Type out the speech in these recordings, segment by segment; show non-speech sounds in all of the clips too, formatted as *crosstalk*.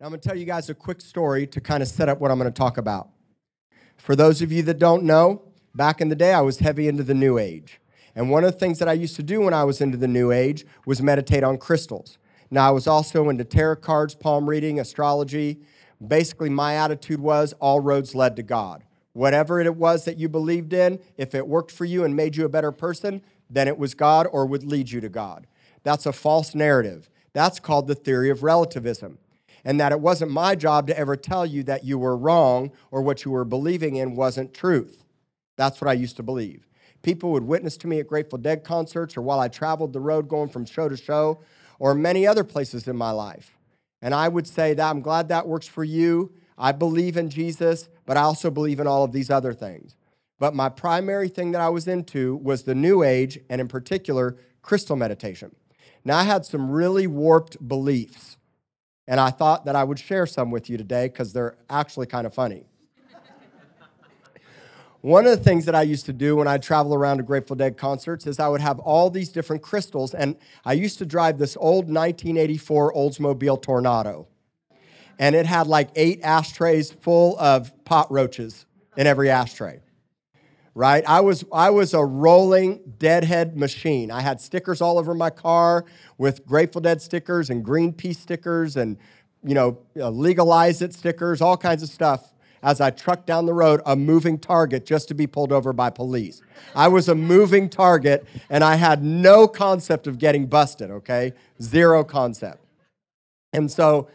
Now, I'm going to tell you guys a quick story to kind of set up what I'm going to talk about. For those of you that don't know, back in the day, I was heavy into the New Age. And one of the things that I used to do when I was into the New Age was meditate on crystals. Now, I was also into tarot cards, palm reading, astrology. Basically, my attitude was all roads led to God. Whatever it was that you believed in, if it worked for you and made you a better person, then it was God or would lead you to God. That's a false narrative. That's called the theory of relativism and that it wasn't my job to ever tell you that you were wrong or what you were believing in wasn't truth. That's what I used to believe. People would witness to me at Grateful Dead concerts or while I traveled the road going from show to show or many other places in my life. And I would say that I'm glad that works for you. I believe in Jesus, but I also believe in all of these other things. But my primary thing that I was into was the New Age, and in particular, crystal meditation. Now, I had some really warped beliefs and I thought that I would share some with you today because they're actually kind of funny. One of the things that I used to do when I'd travel around to Grateful Dead concerts is I would have all these different crystals, and I used to drive this old 1984 Oldsmobile Tornado. And it had like eight ashtrays full of pot roaches in every ashtray right? I was, I was a rolling deadhead machine. I had stickers all over my car with Grateful Dead stickers and Greenpeace stickers and, you know, uh, legalize it stickers, all kinds of stuff as I trucked down the road, a moving target just to be pulled over by police. I was a moving target and I had no concept of getting busted, okay? Zero concept. And so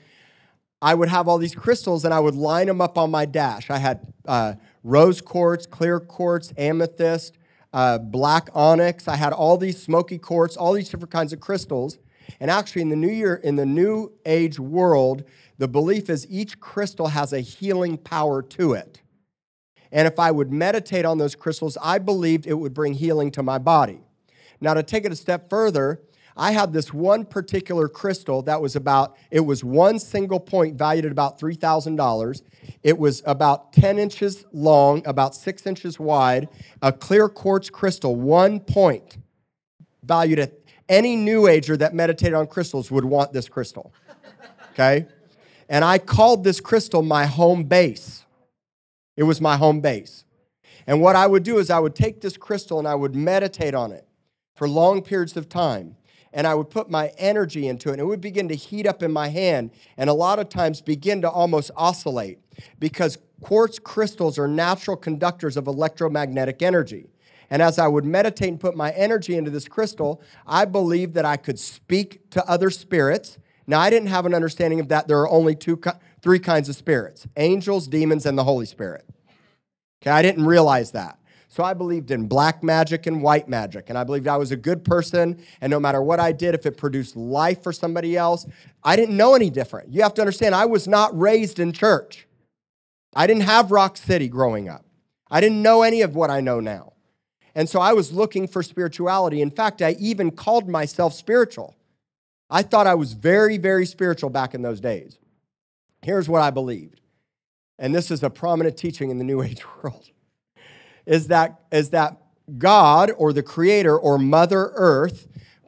I would have all these crystals and I would line them up on my dash. I had uh, rose quartz, clear quartz, amethyst, uh, black onyx. I had all these smoky quartz, all these different kinds of crystals. And actually, in the new year, in the new age world, the belief is each crystal has a healing power to it. And if I would meditate on those crystals, I believed it would bring healing to my body. Now, to take it a step further, I had this one particular crystal that was about, it was one single point valued at about $3,000. It was about 10 inches long, about six inches wide, a clear quartz crystal, one point valued at any new ager that meditated on crystals would want this crystal. Okay? And I called this crystal my home base. It was my home base. And what I would do is I would take this crystal and I would meditate on it for long periods of time and I would put my energy into it, and it would begin to heat up in my hand, and a lot of times begin to almost oscillate because quartz crystals are natural conductors of electromagnetic energy. And as I would meditate and put my energy into this crystal, I believed that I could speak to other spirits. Now, I didn't have an understanding of that. There are only two, three kinds of spirits angels, demons, and the Holy Spirit. Okay, I didn't realize that. So I believed in black magic and white magic. And I believed I was a good person. And no matter what I did, if it produced life for somebody else, I didn't know any different. You have to understand, I was not raised in church. I didn't have Rock City growing up. I didn't know any of what I know now. And so I was looking for spirituality. In fact, I even called myself spiritual. I thought I was very, very spiritual back in those days. Here's what I believed. And this is a prominent teaching in the New Age *laughs* world is that, is that God or the Creator or Mother Earth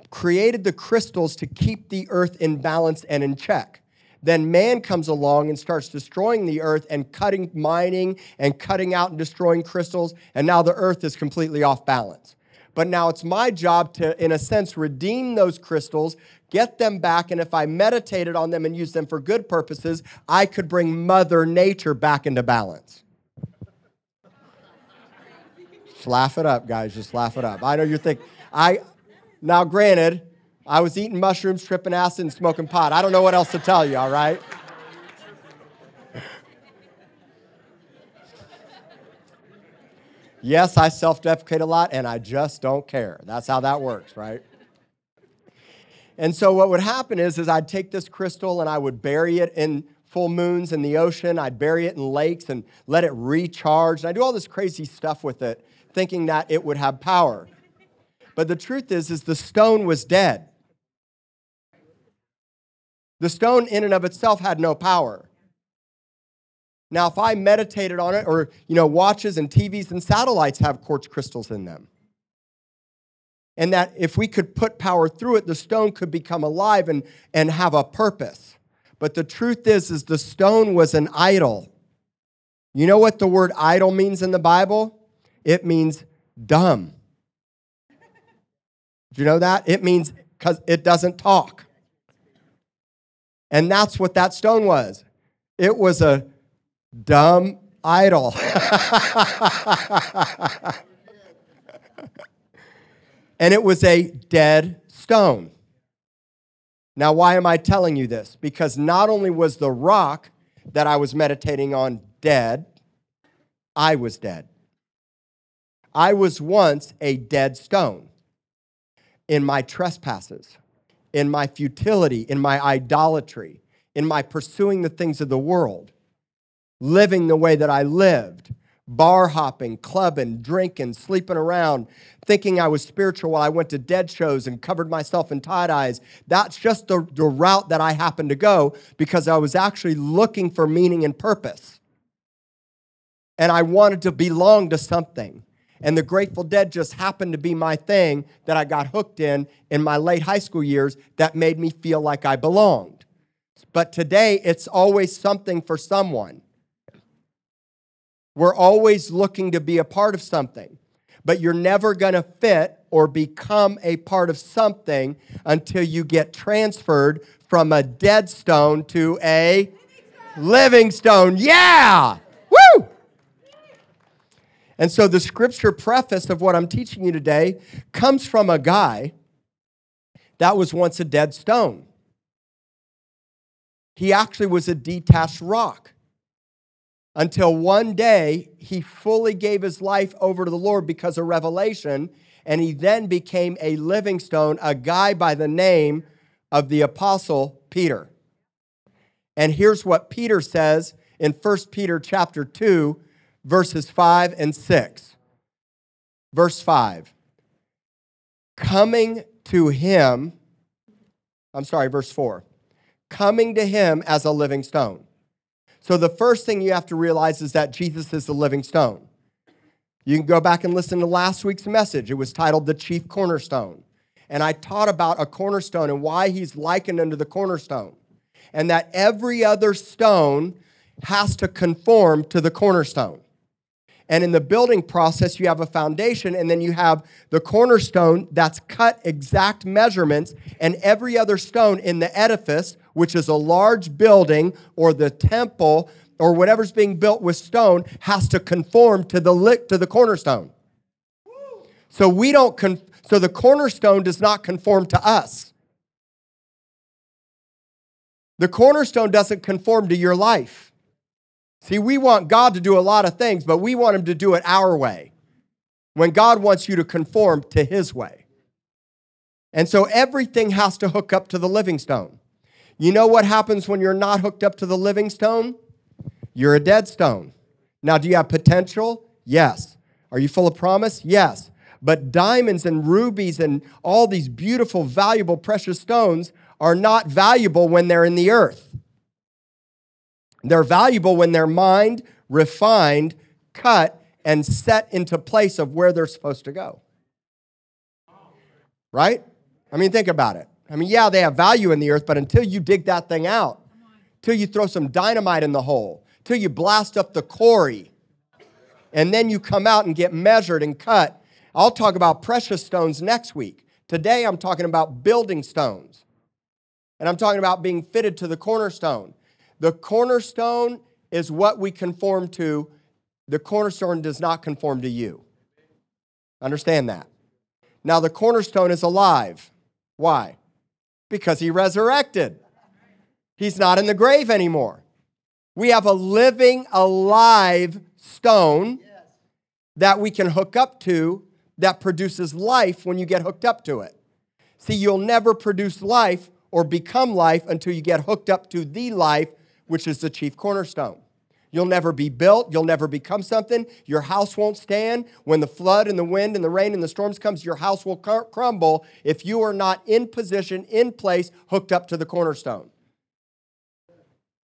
created the crystals to keep the earth in balance and in check. Then man comes along and starts destroying the earth and cutting, mining and cutting out and destroying crystals, and now the earth is completely off balance. But now it's my job to, in a sense, redeem those crystals, get them back, and if I meditated on them and used them for good purposes, I could bring Mother Nature back into balance. Laugh it up, guys. Just laugh it up. I know you're thinking, I, now granted, I was eating mushrooms, tripping acid, and smoking pot. I don't know what else to tell you, all right? Yes, I self deprecate a lot, and I just don't care. That's how that works, right? And so what would happen is, is I'd take this crystal and I would bury it in full moons in the ocean. I'd bury it in lakes and let it recharge. And I do all this crazy stuff with it thinking that it would have power. But the truth is, is the stone was dead. The stone in and of itself had no power. Now, if I meditated on it, or you know, watches and TVs and satellites have quartz crystals in them. And that if we could put power through it, the stone could become alive and, and have a purpose. But the truth is, is the stone was an idol. You know what the word idol means in the Bible? It means dumb. Do you know that? It means because it doesn't talk. And that's what that stone was. It was a dumb idol. *laughs* and it was a dead stone. Now, why am I telling you this? Because not only was the rock that I was meditating on dead, I was dead. I was once a dead stone in my trespasses, in my futility, in my idolatry, in my pursuing the things of the world, living the way that I lived, bar hopping, clubbing, drinking, sleeping around, thinking I was spiritual while I went to dead shows and covered myself in tie dyes. That's just the, the route that I happened to go because I was actually looking for meaning and purpose. And I wanted to belong to something. And the Grateful Dead just happened to be my thing that I got hooked in in my late high school years that made me feel like I belonged. But today, it's always something for someone. We're always looking to be a part of something, but you're never going to fit or become a part of something until you get transferred from a dead stone to a living stone. Yeah! And so the scripture preface of what I'm teaching you today comes from a guy that was once a dead stone. He actually was a detached rock until one day he fully gave his life over to the Lord because of revelation, and he then became a living stone, a guy by the name of the apostle Peter. And here's what Peter says in 1 Peter chapter 2 verses 5 and 6. Verse 5. Coming to him, I'm sorry, verse 4. Coming to him as a living stone so the first thing you have to realize is that Jesus is the living stone. You can go back and listen to last week's message. It was titled The Chief Cornerstone. And I taught about a cornerstone and why he's likened unto the cornerstone. And that every other stone has to conform to the cornerstone. And in the building process, you have a foundation, and then you have the cornerstone that's cut exact measurements, and every other stone in the edifice, which is a large building or the temple or whatever's being built with stone, has to conform to the lick to the cornerstone. So we don't. Con- so the cornerstone does not conform to us. The cornerstone doesn't conform to your life. See, we want God to do a lot of things, but we want Him to do it our way when God wants you to conform to His way. And so everything has to hook up to the living stone. You know what happens when you're not hooked up to the living stone? You're a dead stone. Now, do you have potential? Yes. Are you full of promise? Yes. But diamonds and rubies and all these beautiful, valuable, precious stones are not valuable when they're in the earth. They're valuable when they're mined, refined, cut, and set into place of where they're supposed to go. Right? I mean, think about it. I mean, yeah, they have value in the earth, but until you dig that thing out, till you throw some dynamite in the hole, till you blast up the quarry, and then you come out and get measured and cut. I'll talk about precious stones next week. Today, I'm talking about building stones. And I'm talking about being fitted to the cornerstone. The cornerstone is what we conform to. The cornerstone does not conform to you. Understand that. Now, the cornerstone is alive. Why? Because he resurrected. He's not in the grave anymore. We have a living, alive stone that we can hook up to that produces life when you get hooked up to it. See, you'll never produce life or become life until you get hooked up to the life which is the chief cornerstone. You'll never be built. You'll never become something. Your house won't stand. When the flood and the wind and the rain and the storms comes, your house will crumble if you are not in position, in place, hooked up to the cornerstone.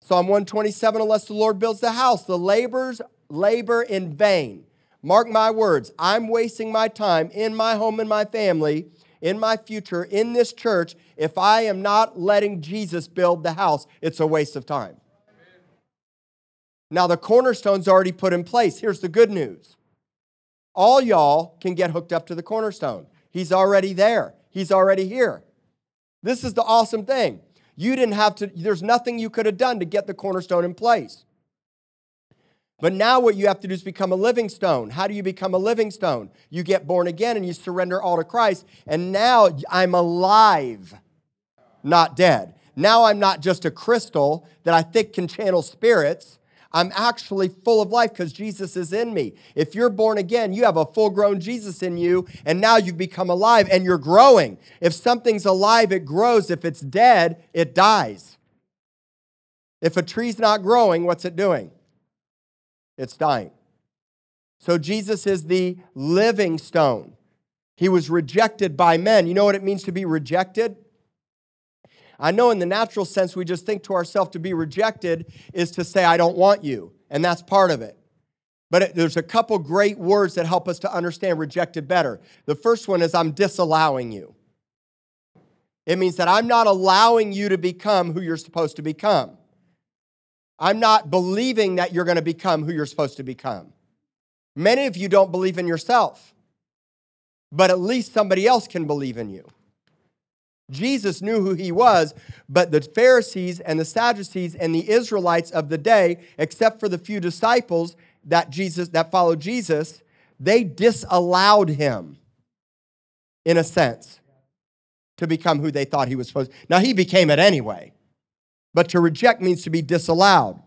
Psalm 127, unless the Lord builds the house, the laborers labor in vain. Mark my words, I'm wasting my time in my home and my family in my future in this church, if I am not letting Jesus build the house, it's a waste of time. Now, the cornerstone's already put in place. Here's the good news all y'all can get hooked up to the cornerstone. He's already there, He's already here. This is the awesome thing. You didn't have to, there's nothing you could have done to get the cornerstone in place. But now what you have to do is become a living stone. How do you become a living stone? You get born again and you surrender all to Christ. And now I'm alive, not dead. Now I'm not just a crystal that I think can channel spirits. I'm actually full of life because Jesus is in me. If you're born again, you have a full grown Jesus in you, and now you've become alive and you're growing. If something's alive, it grows. If it's dead, it dies. If a tree's not growing, what's it doing? It's dying. So Jesus is the living stone. He was rejected by men. You know what it means to be rejected? I know in the natural sense, we just think to ourselves to be rejected is to say, I don't want you. And that's part of it. But it, there's a couple great words that help us to understand rejected better. The first one is, I'm disallowing you. It means that I'm not allowing you to become who you're supposed to become. I'm not believing that you're going to become who you're supposed to become. Many of you don't believe in yourself, but at least somebody else can believe in you. Jesus knew who he was, but the Pharisees and the Sadducees and the Israelites of the day, except for the few disciples that Jesus that followed Jesus, they disallowed him in a sense to become who they thought he was supposed. Now he became it anyway. But to reject means to be disallowed.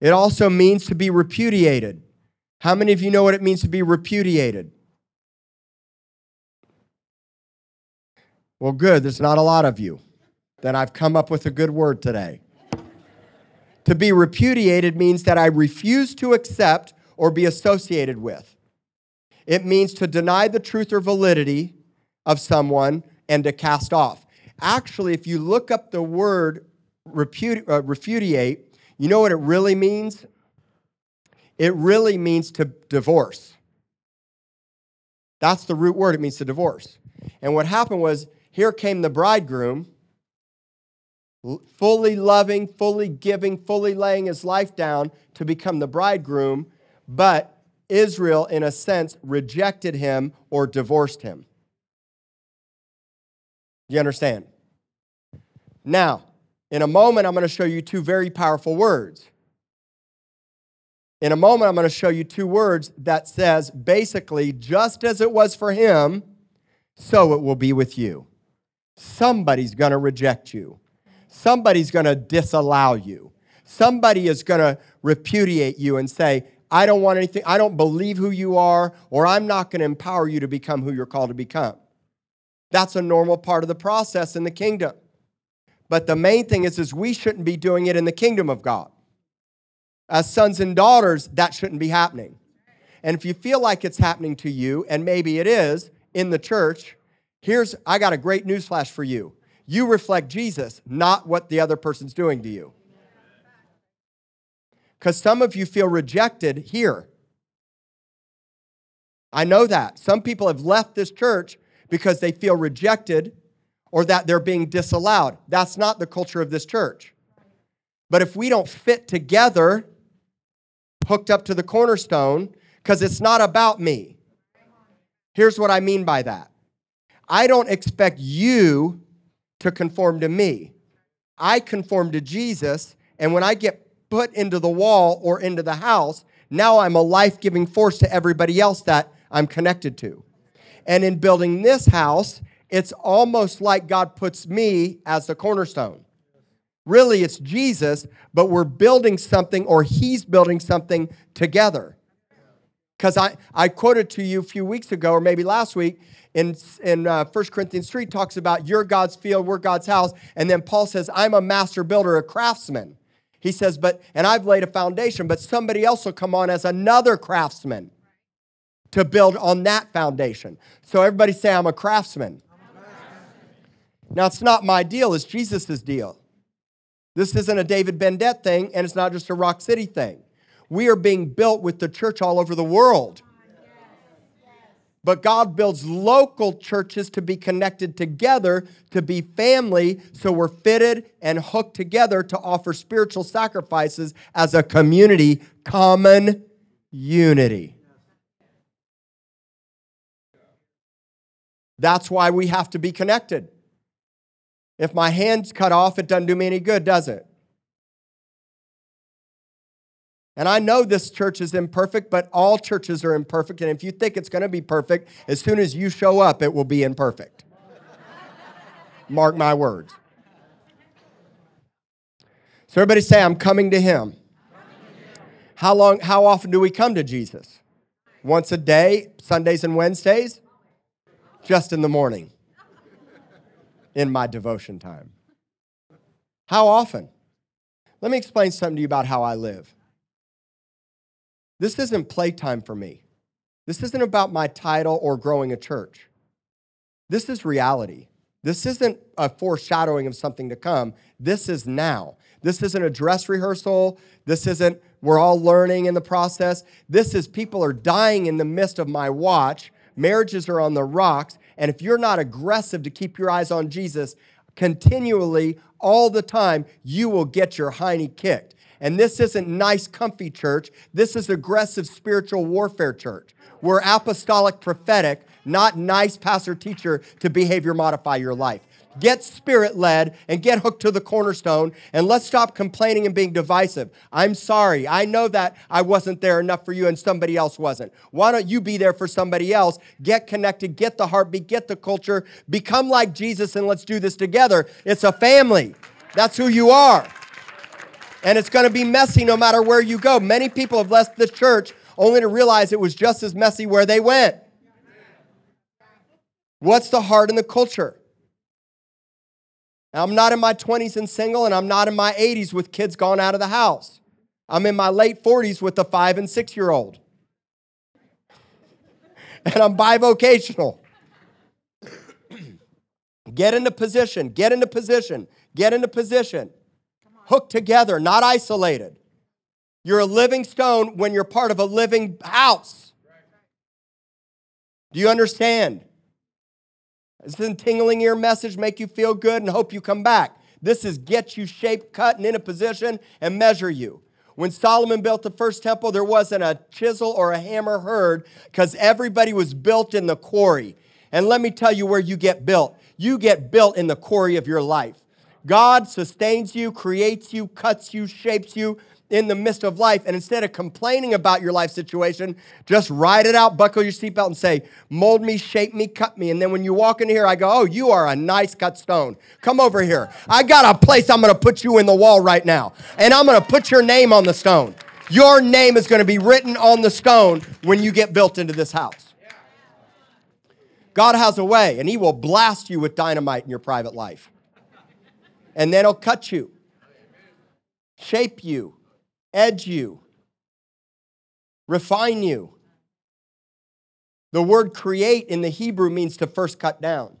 It also means to be repudiated. How many of you know what it means to be repudiated? Well, good. There's not a lot of you. Then I've come up with a good word today. to be repudiated means that I refuse to accept or be associated with. It means to deny the truth or validity of someone and to cast off. Actually, if you look up the word repudi- uh, repudiate, you know what it really means? It really means to divorce. That's the root word. It means to divorce. And what happened was here came the bridegroom, fully loving, fully giving, fully laying his life down to become the bridegroom, but Israel, in a sense, rejected him or divorced him. You understand? Now, in a moment, I'm going to show you two very powerful words. In a moment, I'm going to show you two words that says basically, just as it was for him, so it will be with you somebody's going to reject you. Somebody's going to disallow you. Somebody is going to repudiate you and say, I don't want anything, I don't believe who you are, or I'm not going to empower you to become who you're called to become. That's a normal part of the process in the kingdom. But the main thing is, is we shouldn't be doing it in the kingdom of God. As sons and daughters, that shouldn't be happening. And if you feel like it's happening to you, and maybe it is in the church, Here's, I got a great news flash for you. You reflect Jesus, not what the other person's doing to you. Because some of you feel rejected here. I know that. Some people have left this church because they feel rejected or that they're being disallowed. That's not the culture of this church. But if we don't fit together, hooked up to the cornerstone, because it's not about me. Here's what I mean by that I don't expect you to conform to me. I conform to Jesus, and when I get put into the wall or into the house, now I'm a life giving force to everybody else that I'm connected to. And in building this house, it's almost like God puts me as the cornerstone. Really, it's Jesus, but we're building something or He's building something together. Because I, I quoted to you a few weeks ago, or maybe last week, in, in uh, 1 Corinthians 3 talks about you're God's field, we're God's house. And then Paul says, I'm a master builder, a craftsman. He says, but, and I've laid a foundation, but somebody else will come on as another craftsman to build on that foundation. So everybody say, I'm a craftsman. Now, it's not my deal, it's Jesus' deal. This isn't a David Bendett thing, and it's not just a Rock City thing. We are being built with the church all over the world. But God builds local churches to be connected together, to be family, so we're fitted and hooked together to offer spiritual sacrifices as a community, common unity. That's why we have to be connected. If my hand's cut off, it doesn't do me any good, does it? And I know this church is imperfect, but all churches are imperfect. And if you think it's going to be perfect, as soon as you show up, it will be imperfect. Mark my words. So everybody say, I'm coming to him. How long, how often do we come to Jesus? Once a day, Sundays and Wednesdays? Just in the morning. In my devotion time. How often? Let me explain something to you about how I live. This isn't playtime for me. This isn't about my title or growing a church. This is reality. This isn't a foreshadowing of something to come. This is now. This isn't a dress rehearsal. This isn't, we're all learning in the process. This is, people are dying in the midst of my watch. Marriages are on the rocks. And if you're not aggressive to keep your eyes on Jesus continually, all the time, you will get your hiney kicked. And this isn't nice, comfy church. This is aggressive spiritual warfare church. We're apostolic prophetic, not nice pastor teacher to behavior modify your life. Get spirit led and get hooked to the cornerstone and let's stop complaining and being divisive. I'm sorry. I know that I wasn't there enough for you and somebody else wasn't. Why don't you be there for somebody else? Get connected, get the heartbeat, get the culture, become like Jesus, and let's do this together. It's a family. That's who you are and it's going to be messy no matter where you go. Many people have left the church only to realize it was just as messy where they went. What's the heart and the culture? Now, I'm not in my 20s and single, and I'm not in my 80s with kids gone out of the house. I'm in my late 40s with a five and six year old. *laughs* And I'm bivocational. *clears throat* get into position, get into position, get into position hooked together, not isolated. You're a living stone when you're part of a living house. Do you understand? Does this tingling ear message make you feel good and hope you come back? This is get you shaped, cut, and in a position and measure you. When Solomon built the first temple, there wasn't a chisel or a hammer heard because everybody was built in the quarry. And let me tell you where you get built. You get built in the quarry of your life. God sustains you, creates you, cuts you, shapes you in the midst of life. And instead of complaining about your life situation, just ride it out, buckle your seatbelt, and say, Mold me, shape me, cut me. And then when you walk in here, I go, Oh, you are a nice cut stone. Come over here. I got a place I'm going to put you in the wall right now. And I'm going to put your name on the stone. Your name is going to be written on the stone when you get built into this house. God has a way, and He will blast you with dynamite in your private life and then he'll cut you, shape you, edge you, refine you. The word create in the Hebrew means to first cut down.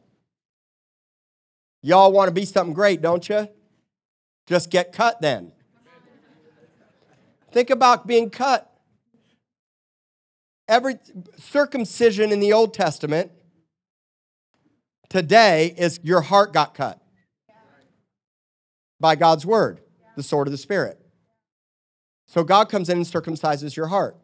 Y'all want to be something great, don't you? Just get cut then. Think about being cut. Every circumcision in the Old Testament today is your heart got cut by God's word, the sword of the Spirit. So God comes in and circumcises your heart.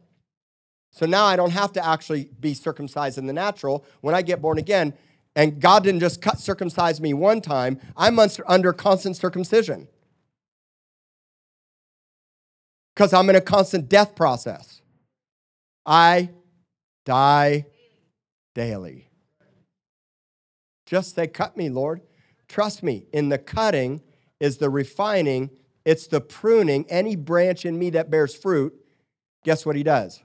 So now I don't have to actually be circumcised in the natural. When I get born again, and God didn't just cut circumcise me one time, I'm under constant circumcision. Because I'm in a constant death process. I die daily. Just say, cut me, Lord. Trust me, in the cutting, is the refining, it's the pruning. Any branch in me that bears fruit, guess what he does?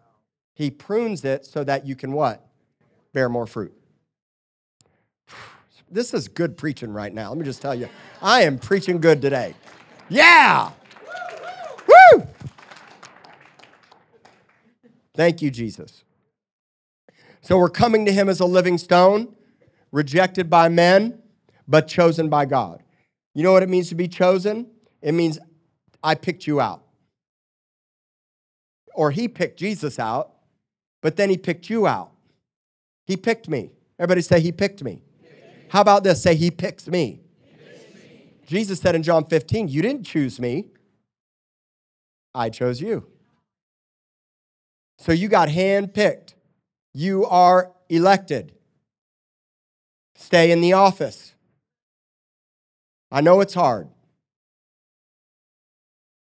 He prunes it so that you can what? Bear more fruit. *sighs* This is good preaching right now. Let me just tell you, I am preaching good today. Yeah! Woo! Thank you, Jesus. So we're coming to him as a living stone, rejected by men, but chosen by God. You know what it means to be chosen? It means I picked you out. Or he picked Jesus out, but then he picked you out. He picked me. Everybody say, He picked me. How about this? Say, He picks me. Jesus said in John 15, You didn't choose me, I chose you. So you got handpicked. You are elected. Stay in the office. I know it's hard.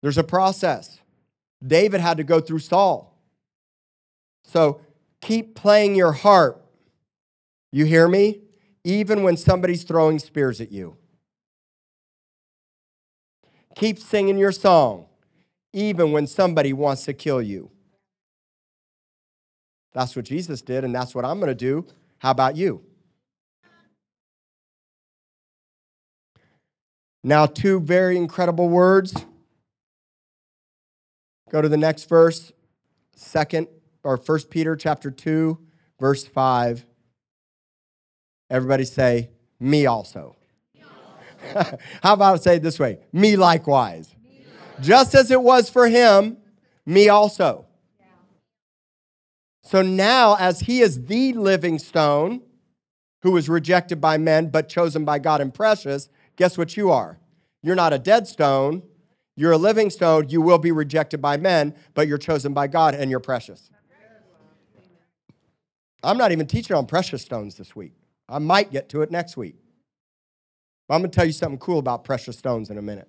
There's a process. David had to go through Saul. So keep playing your harp. You hear me? Even when somebody's throwing spears at you. Keep singing your song, even when somebody wants to kill you. That's what Jesus did, and that's what I'm going to do. How about you? Now, two very incredible words. Go to the next verse, second or first Peter chapter 2, verse 5. Everybody say, me also. *laughs* How about I say it this way? Me likewise. Just as it was for him, me also. So now, as he is the living stone who was rejected by men but chosen by God and precious, guess what you are? You're not a dead stone. You're a living stone. You will be rejected by men, but you're chosen by God and you're precious. I'm not even teaching on precious stones this week. I might get to it next week. I'm going to tell you something cool about precious stones in a minute.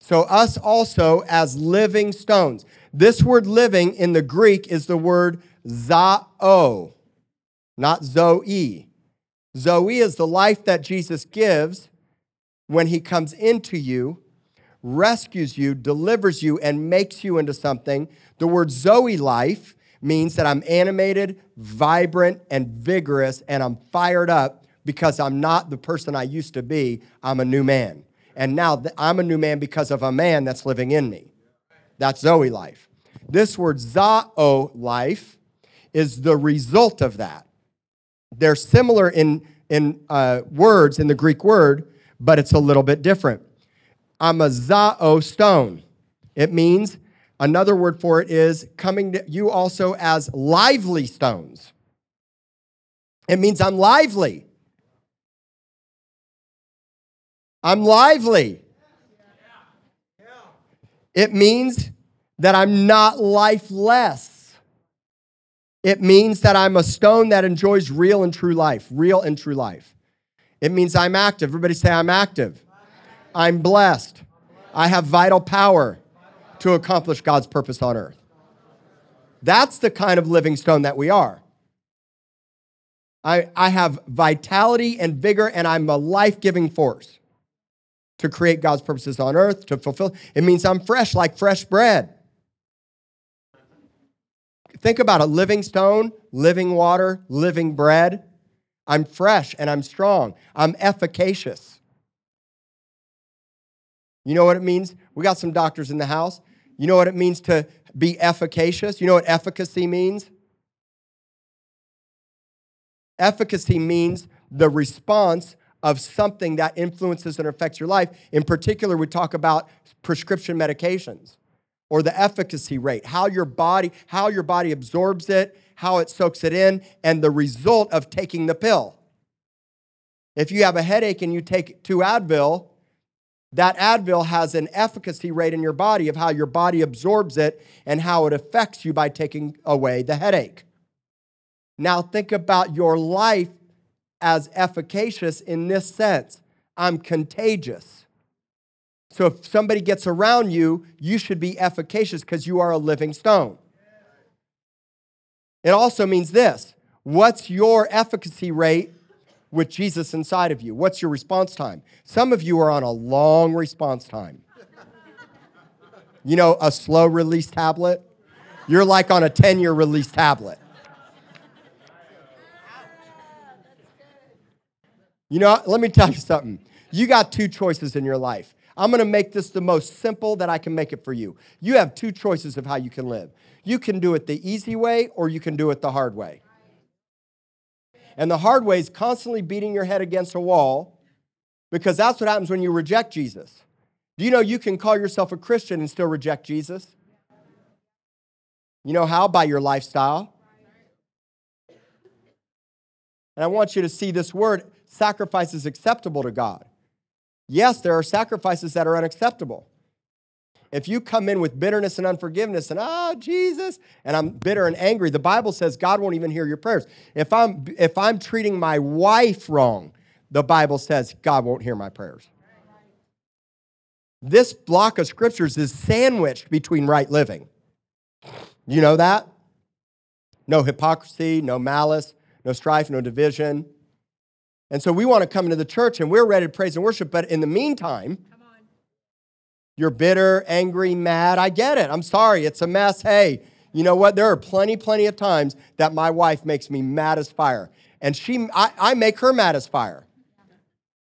So, us also as living stones. This word living in the Greek is the word zao, not zoe. Zoe is the life that Jesus gives when he comes into you, rescues you, delivers you, and makes you into something. The word Zoe life means that I'm animated, vibrant, and vigorous, and I'm fired up because I'm not the person I used to be. I'm a new man. And now I'm a new man because of a man that's living in me. That's Zoe life. This word Zao life is the result of that. They're similar in, in uh, words, in the Greek word, but it's a little bit different. I'm a Zao stone. It means Another word for it is coming to you also as lively stones. It means I'm lively. I'm lively. It means that I'm not lifeless. It means that I'm a stone that enjoys real and true life, real and true life. It means I'm active. Everybody say, I'm active. I'm blessed. I have vital power to accomplish God's purpose on earth. That's the kind of living stone that we are. I, I have vitality and vigor, and I'm a life giving force to create God's purposes on earth, to fulfill. It means I'm fresh, like fresh bread. Think about a living stone, living water, living bread. I'm fresh and I'm strong. I'm efficacious. You know what it means? We got some doctors in the house. You know what it means to be efficacious? You know what efficacy means? Efficacy means the response of something that influences and affects your life. In particular, we talk about prescription medications or the efficacy rate, how your body, how your body absorbs it, how it soaks it in, and the result of taking the pill. If you have a headache and you take two Advil, that Advil has an efficacy rate in your body of how your body absorbs it and how it affects you by taking away the headache. Now, think about your life as efficacious in this sense I'm contagious. So, if somebody gets around you, you should be efficacious because you are a living stone. It also means this what's your efficacy rate with Jesus inside of you? What's your response time? Some of you are on a long response time. You know, a slow release tablet? You're like on a 10 year release tablet. You know, let me tell you something. You got two choices in your life. I'm going to make this the most simple that I can make it for you. You have two choices of how you can live. You can do it the easy way or you can do it the hard way. And the hard way is constantly beating your head against a wall because that's what happens when you reject Jesus. Do you know you can call yourself a Christian and still reject Jesus? You know how? By your lifestyle. And I want you to see this word sacrifice is acceptable to God. Yes, there are sacrifices that are unacceptable. If you come in with bitterness and unforgiveness and, oh, Jesus, and I'm bitter and angry, the Bible says God won't even hear your prayers. If I'm, if I'm treating my wife wrong, the Bible says God won't hear my prayers. This block of scriptures is sandwiched between right living. You know that? No hypocrisy, no malice, no strife, no division. And so we want to come into the church and we're ready to praise and worship. But in the meantime, you're bitter, angry, mad. I get it. I'm sorry. It's a mess. Hey, you know what? There are plenty, plenty of times that my wife makes me mad as fire. And she, I, I make her mad as fire.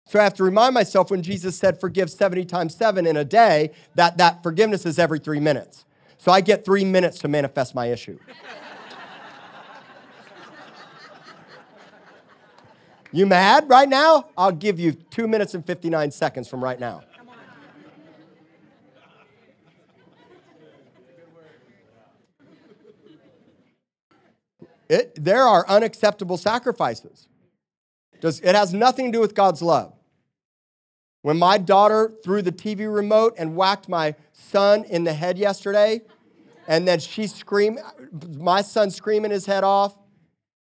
So I have to remind myself when Jesus said forgive 70 times seven in a day, that that forgiveness is every three minutes. So I get three minutes to manifest my issue. you mad right now? I'll give you two minutes and 59 seconds from right now. It, there are unacceptable sacrifices. Does, it has nothing to do with God's love. When my daughter threw the TV remote and whacked my son in the head yesterday, and then she screamed, my son screaming his head off,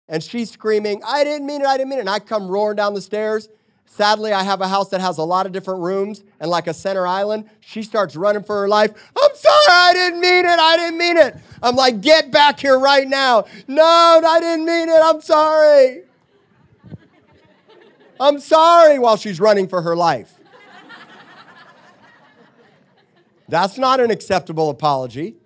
and she's screaming, I didn't mean it, I didn't mean it. And I come roaring down the stairs. Sadly, I have a house that has a lot of different rooms and like a center island. She starts running for her life. I'm sorry, I didn't mean it, I didn't mean it. I'm like, get back here right now. No, I didn't mean it, I'm sorry. *laughs* I'm sorry while she's running for her life. That's not an acceptable apology.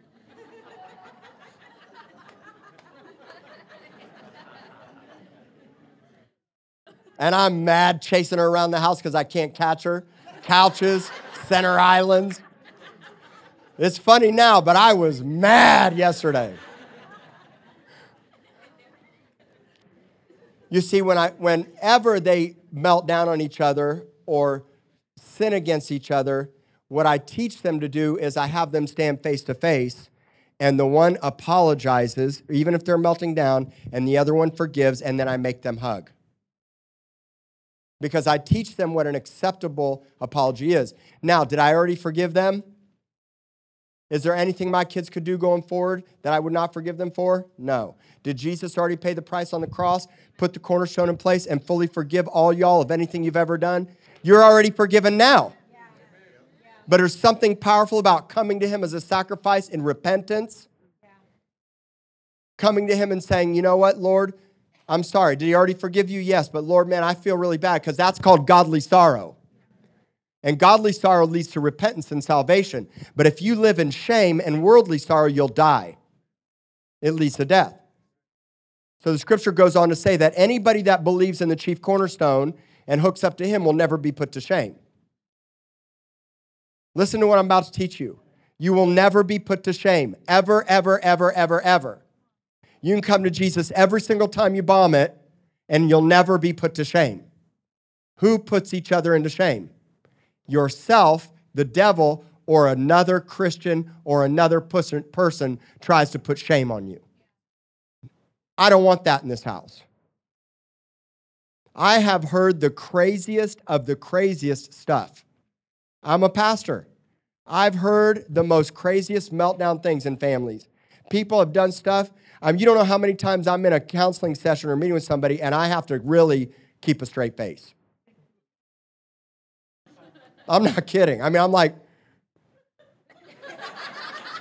And I'm mad chasing her around the house because I can't catch her. Couches, center islands. It's funny now, but I was mad yesterday. You see, when I, whenever they melt down on each other or sin against each other, what I teach them to do is I have them stand face to face, and the one apologizes, even if they're melting down, and the other one forgives, and then I make them hug. Because I teach them what an acceptable apology is. Now, did I already forgive them? Is there anything my kids could do going forward that I would not forgive them for? No. Did Jesus already pay the price on the cross, put the cornerstone in place, and fully forgive all y'all of anything you've ever done? You're already forgiven now. But there's something powerful about coming to Him as a sacrifice in repentance. Coming to Him and saying, you know what, Lord, I'm sorry. Did He already forgive you? Yes. But Lord, man, I feel really bad because that's called godly sorrow. And godly sorrow leads to repentance and salvation. But if you live in shame and worldly sorrow, you'll die. It leads to death. So the scripture goes on to say that anybody that believes in the chief cornerstone and hooks up to him will never be put to shame. Listen to what I'm about to teach you. You will never be put to shame, ever, ever, ever, ever, ever. You can come to Jesus every single time you bomb it, and you'll never be put to shame. Who puts each other into shame? Yourself, the devil, or another Christian or another person tries to put shame on you. I don't want that in this house. I have heard the craziest of the craziest stuff. I'm a pastor. I've heard the most craziest meltdown things in families. People have done stuff. Um, you don't know how many times I'm in a counseling session or meeting with somebody and I have to really keep a straight face. I'm not kidding. I mean, I'm like,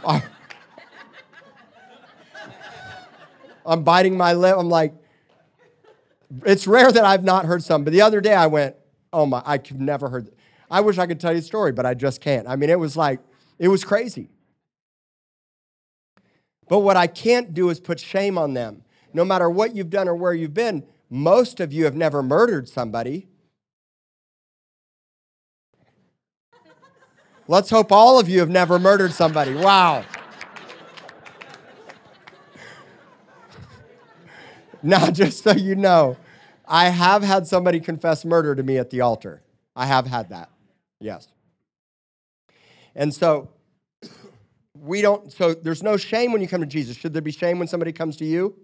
*laughs* I'm biting my lip. I'm like, it's rare that I've not heard some. But the other day I went, oh my, I've never heard. I wish I could tell you a story, but I just can't. I mean, it was like, it was crazy. But what I can't do is put shame on them. No matter what you've done or where you've been, most of you have never murdered somebody. Let's hope all of you have never murdered somebody. Wow. *laughs* Now, just so you know, I have had somebody confess murder to me at the altar. I have had that. Yes. And so we don't, so there's no shame when you come to Jesus. Should there be shame when somebody comes to you?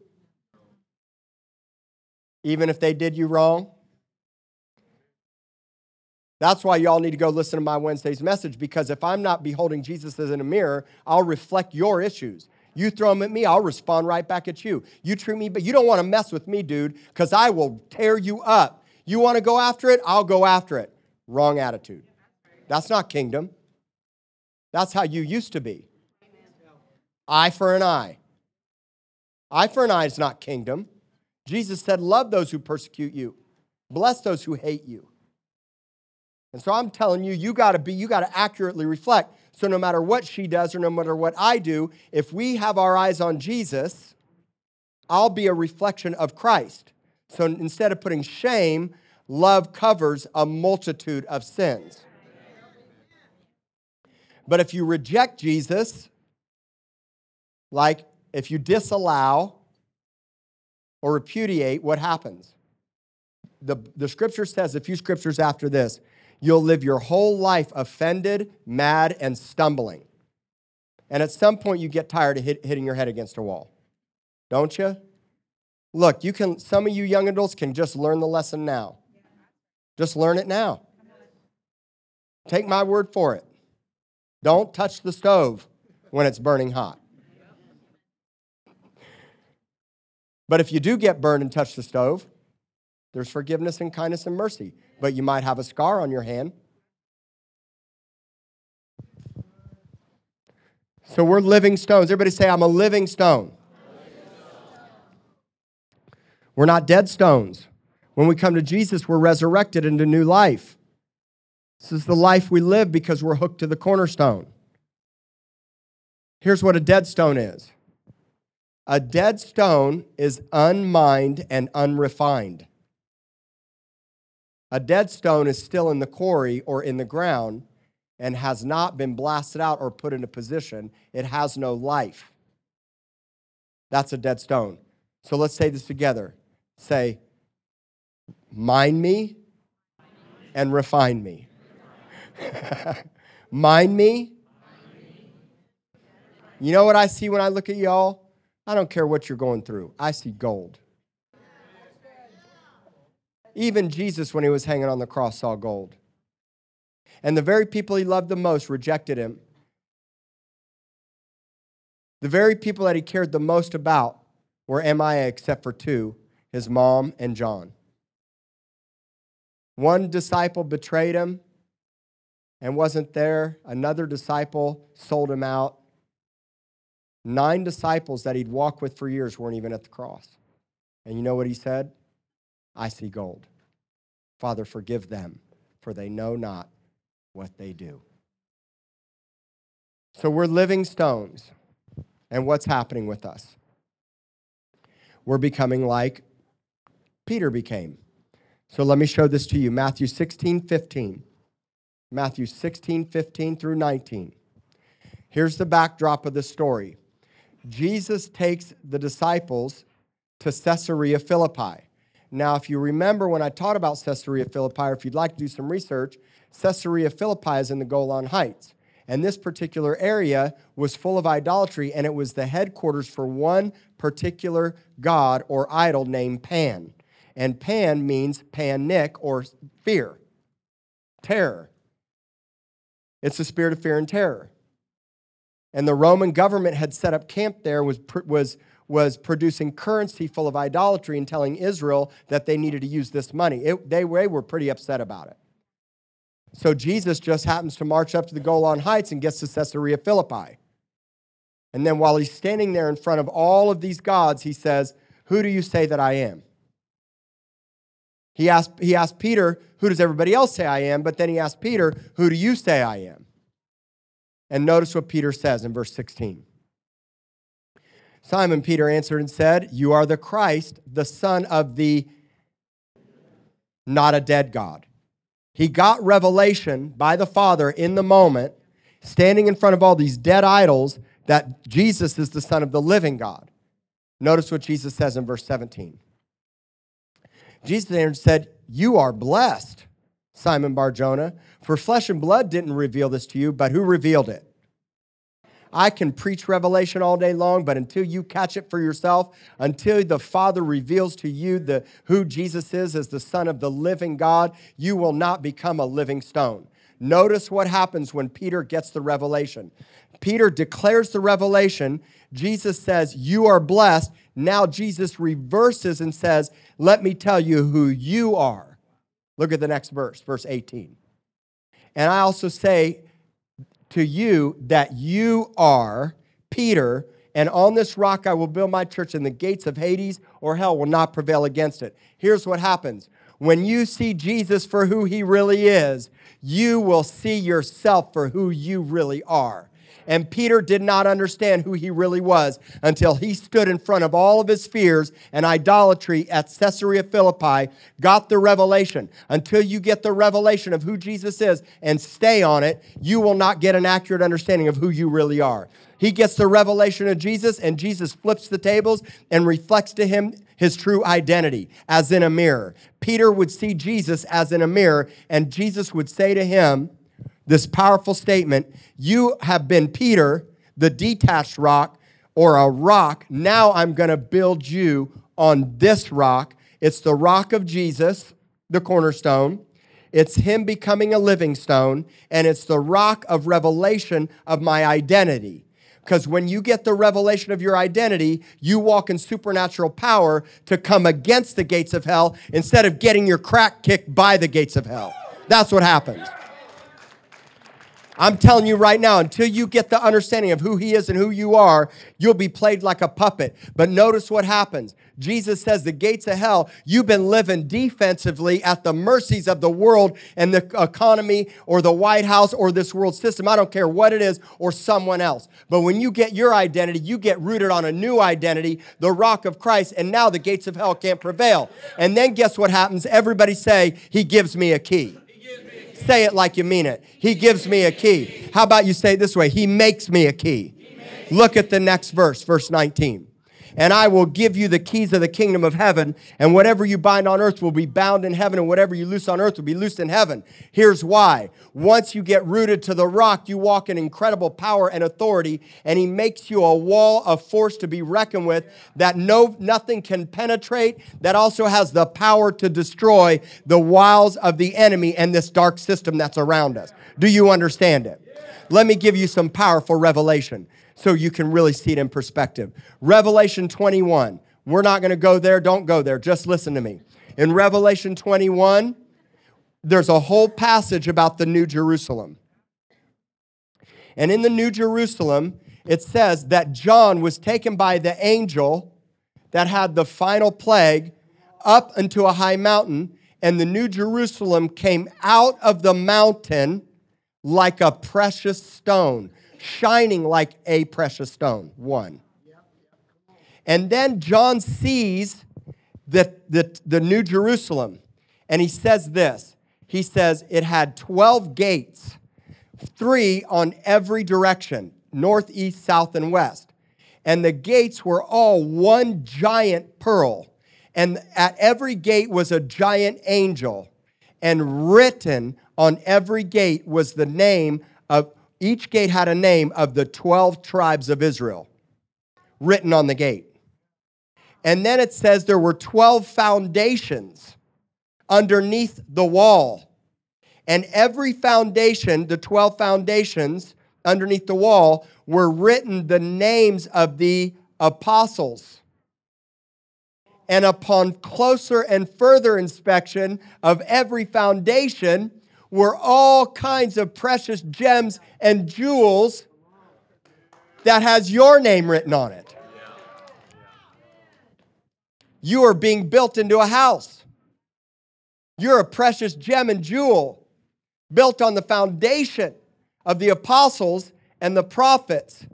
even if they did you wrong? That's why y'all need to go listen to my Wednesday's message because if I'm not beholding Jesus as in a mirror, I'll reflect your issues. You throw them at me, I'll respond right back at you. You treat me, but you don't want to mess with me, dude, because I will tear you up. You want to go after it? I'll go after it. Wrong attitude. That's not kingdom. That's how you used to be. Eye for an eye. Eye for an eye is not kingdom. Jesus said, Love those who persecute you, bless those who hate you. And so I'm telling you, you got to be, you got to accurately reflect. So no matter what she does or no matter what I do, if we have our eyes on Jesus, I'll be a reflection of Christ. So instead of putting shame, love covers a multitude of sins. But if you reject Jesus, like if you disallow or repudiate, what happens? The, the scripture says, a few scriptures after this, you'll live your whole life offended, mad, and stumbling. And at some point, you get tired of hit, hitting your head against a wall, don't you? Look, you can. Some of you young adults can just learn the lesson now. Just learn it now. Take my word for it. Don't touch the stove when it's burning hot. But if you do get burned and touch the stove, there's forgiveness and kindness and mercy. But you might have a scar on your hand. So we're living stones. Everybody say, I'm a living stone. We're not dead stones. When we come to Jesus, we're resurrected into new life. This is the life we live because we're hooked to the cornerstone. Here's what a dead stone is a dead stone is unmined and unrefined. A dead stone is still in the quarry or in the ground and has not been blasted out or put into position. It has no life. That's a dead stone. So let's say this together. Say, mind me and refine me. *laughs* mind me. You know what I see when I look at y'all? I don't care what you're going through. I see gold. Even Jesus, when he was hanging on the cross, saw gold. And the very people he loved the most rejected him. The very people that he cared the most about were MIA, except for two his mom and John. One disciple betrayed him and wasn't there, another disciple sold him out. Nine disciples that he'd walked with for years weren't even at the cross. And you know what he said? I see gold. Father, forgive them, for they know not what they do. So we're living stones. And what's happening with us? We're becoming like Peter became. So let me show this to you Matthew 16, 15. Matthew 16, 15 through 19. Here's the backdrop of the story. Jesus takes the disciples to Caesarea Philippi. Now, if you remember when I taught about Caesarea Philippi, or if you'd like to do some research, Caesarea Philippi is in the Golan Heights. And this particular area was full of idolatry, and it was the headquarters for one particular god or idol named Pan. And Pan means panic or fear, terror. It's the spirit of fear and terror and the Roman government had set up camp there, was, was, was producing currency full of idolatry and telling Israel that they needed to use this money. It, they, they were pretty upset about it. So Jesus just happens to march up to the Golan Heights and gets to Caesarea Philippi. And then while he's standing there in front of all of these gods, he says, Who do you say that I am? He asked, he asked Peter, Who does everybody else say I am? But then he asked Peter, Who do you say I am? And notice what Peter says in verse 16. Simon Peter answered and said, You are the Christ, the Son of the not a dead God. He got revelation by the Father in the moment, standing in front of all these dead idols, that Jesus is the Son of the living God. Notice what Jesus says in verse 17. Jesus said, You are blessed, Simon Barjona, for flesh and blood didn't reveal this to you, but who revealed it? I can preach revelation all day long, but until you catch it for yourself, until the Father reveals to you the, who Jesus is as the Son of the living God, you will not become a living stone. Notice what happens when Peter gets the revelation. Peter declares the revelation. Jesus says, You are blessed. Now Jesus reverses and says, Let me tell you who you are. Look at the next verse, verse 18. And I also say to you that you are Peter, and on this rock I will build my church, and the gates of Hades or hell will not prevail against it. Here's what happens when you see Jesus for who he really is, you will see yourself for who you really are. And Peter did not understand who he really was until he stood in front of all of his fears and idolatry at Caesarea Philippi, got the revelation. Until you get the revelation of who Jesus is and stay on it, you will not get an accurate understanding of who you really are. He gets the revelation of Jesus, and Jesus flips the tables and reflects to him his true identity as in a mirror. Peter would see Jesus as in a mirror, and Jesus would say to him, this powerful statement You have been Peter, the detached rock, or a rock. Now I'm going to build you on this rock. It's the rock of Jesus, the cornerstone. It's Him becoming a living stone, and it's the rock of revelation of my identity. Because when you get the revelation of your identity, you walk in supernatural power to come against the gates of hell instead of getting your crack kicked by the gates of hell. That's what happens. I'm telling you right now, until you get the understanding of who he is and who you are, you'll be played like a puppet. But notice what happens. Jesus says, The gates of hell, you've been living defensively at the mercies of the world and the economy or the White House or this world system. I don't care what it is or someone else. But when you get your identity, you get rooted on a new identity, the rock of Christ, and now the gates of hell can't prevail. And then guess what happens? Everybody say, He gives me a key. Say it like you mean it. He gives me a key. How about you say it this way? He makes me a key. Look at the next verse, verse 19 and I will give you the keys of the kingdom of heaven, and whatever you bind on earth will be bound in heaven, and whatever you loose on earth will be loosed in heaven. Here's why. Once you get rooted to the rock, you walk in incredible power and authority, and he makes you a wall of force to be reckoned with that no nothing can penetrate, that also has the power to destroy the wiles of the enemy and this dark system that's around us. Do you understand it? Let me give you some powerful revelation so you can really see it in perspective. Revelation 21. We're not going to go there. Don't go there. Just listen to me. In Revelation 21, there's a whole passage about the New Jerusalem. And in the New Jerusalem, it says that John was taken by the angel that had the final plague up into a high mountain, and the New Jerusalem came out of the mountain like a precious stone shining like a precious stone. One. And then John sees the, the, the New Jerusalem, and he says this. He says it had 12 gates, three on every direction north, east, south, and west. And the gates were all one giant pearl. And at every gate was a giant angel. And written on every gate was the name of each gate had a name of the 12 tribes of Israel written on the gate. And then it says there were 12 foundations underneath the wall. And every foundation, the 12 foundations underneath the wall, were written the names of the apostles. And upon closer and further inspection of every foundation, were all kinds of precious gems and jewels that has your name written on it. You are being built into a house. You're a precious gem and jewel built on the foundation of the apostles and the prophets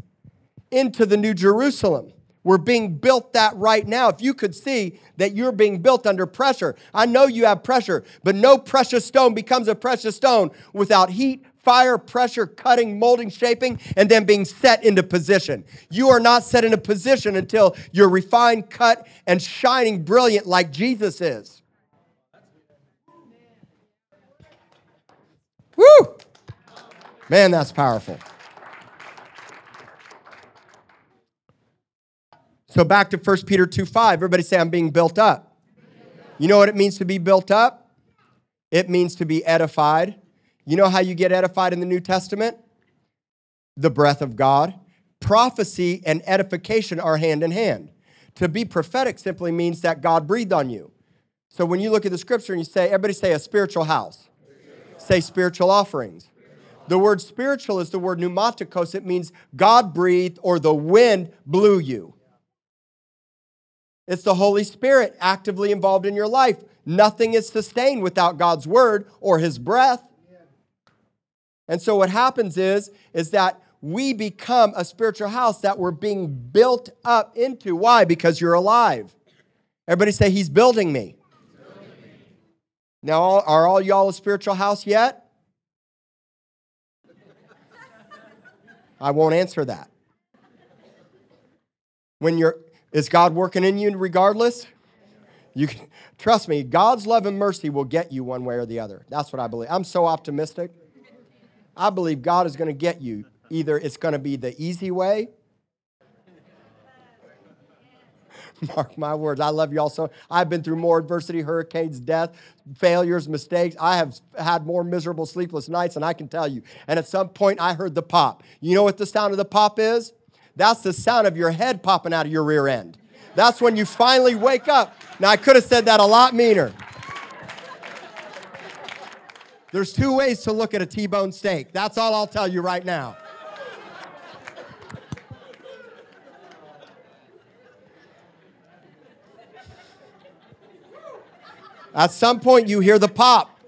into the New Jerusalem. We're being built that right now. If you could see that you're being built under pressure, I know you have pressure, but no precious stone becomes a precious stone without heat, fire, pressure, cutting, molding, shaping, and then being set into position. You are not set into position until you're refined, cut, and shining brilliant like Jesus is. Woo! Man, that's powerful. So back to 1 Peter 2 5. Everybody say, I'm being built up. You know what it means to be built up? It means to be edified. You know how you get edified in the New Testament? The breath of God. Prophecy and edification are hand in hand. To be prophetic simply means that God breathed on you. So when you look at the scripture and you say, everybody say a spiritual house, say spiritual offerings. The word spiritual is the word pneumatikos. It means God breathed or the wind blew you. It's the Holy Spirit actively involved in your life. Nothing is sustained without God's word or his breath. And so what happens is is that we become a spiritual house that we're being built up into. Why? Because you're alive. Everybody say he's building me. Now, are all y'all a spiritual house yet? I won't answer that. When you're, is God working in you regardless? You can, trust me, God's love and mercy will get you one way or the other. That's what I believe. I'm so optimistic. I believe God is going to get you. Either it's going to be the easy way *laughs* Mark my words. I love y'all so. I've been through more adversity, hurricanes, death, failures, mistakes. I have had more miserable, sleepless nights than I can tell you. And at some point, I heard the pop. You know what the sound of the pop is? That's the sound of your head popping out of your rear end. That's when you finally wake up. Now, I could have said that a lot meaner. There's two ways to look at a T bone steak. That's all I'll tell you right now. At some point, you hear the pop.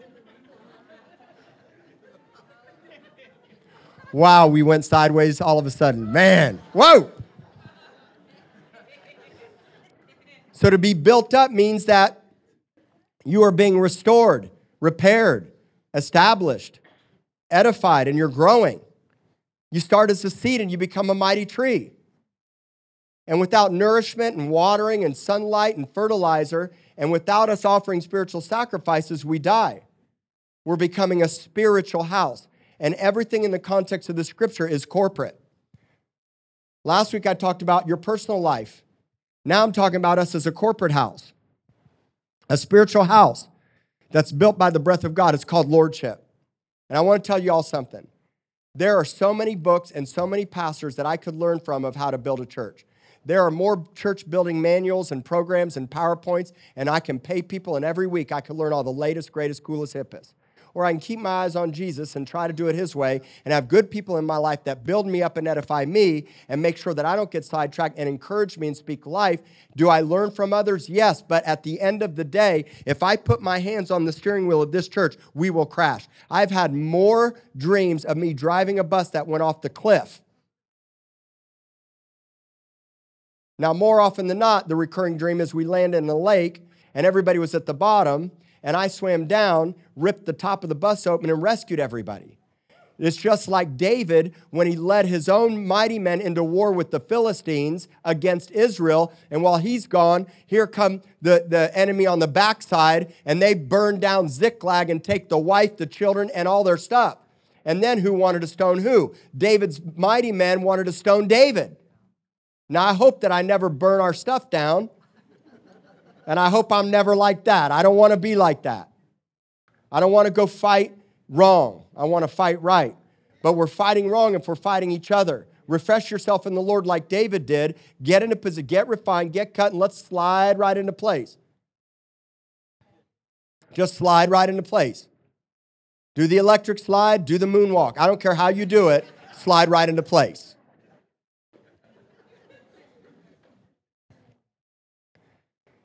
Wow, we went sideways all of a sudden. Man, whoa. So to be built up means that you are being restored, repaired, established, edified, and you're growing. You start as a seed and you become a mighty tree. And without nourishment and watering and sunlight and fertilizer, and without us offering spiritual sacrifices, we die. We're becoming a spiritual house. And everything in the context of the scripture is corporate. Last week I talked about your personal life. Now I'm talking about us as a corporate house, a spiritual house that's built by the breath of God. It's called Lordship. And I want to tell you all something. There are so many books and so many pastors that I could learn from of how to build a church. There are more church building manuals and programs and PowerPoints, and I can pay people, and every week I can learn all the latest, greatest, coolest, hippest. Or I can keep my eyes on Jesus and try to do it His way and have good people in my life that build me up and edify me and make sure that I don't get sidetracked and encourage me and speak life. Do I learn from others? Yes. But at the end of the day, if I put my hands on the steering wheel of this church, we will crash. I've had more dreams of me driving a bus that went off the cliff Now, more often than not, the recurring dream is we land in a lake and everybody was at the bottom, and I swam down, ripped the top of the bus open, and rescued everybody. It's just like David when he led his own mighty men into war with the Philistines against Israel. And while he's gone, here come the, the enemy on the backside, and they burn down Ziklag and take the wife, the children, and all their stuff. And then who wanted to stone who? David's mighty men wanted to stone David. Now, I hope that I never burn our stuff down. And I hope I'm never like that. I don't want to be like that. I don't want to go fight wrong. I want to fight right. But we're fighting wrong if we're fighting each other. Refresh yourself in the Lord like David did. Get in a position, get refined, get cut, and let's slide right into place. Just slide right into place. Do the electric slide, do the moonwalk. I don't care how you do it, slide right into place.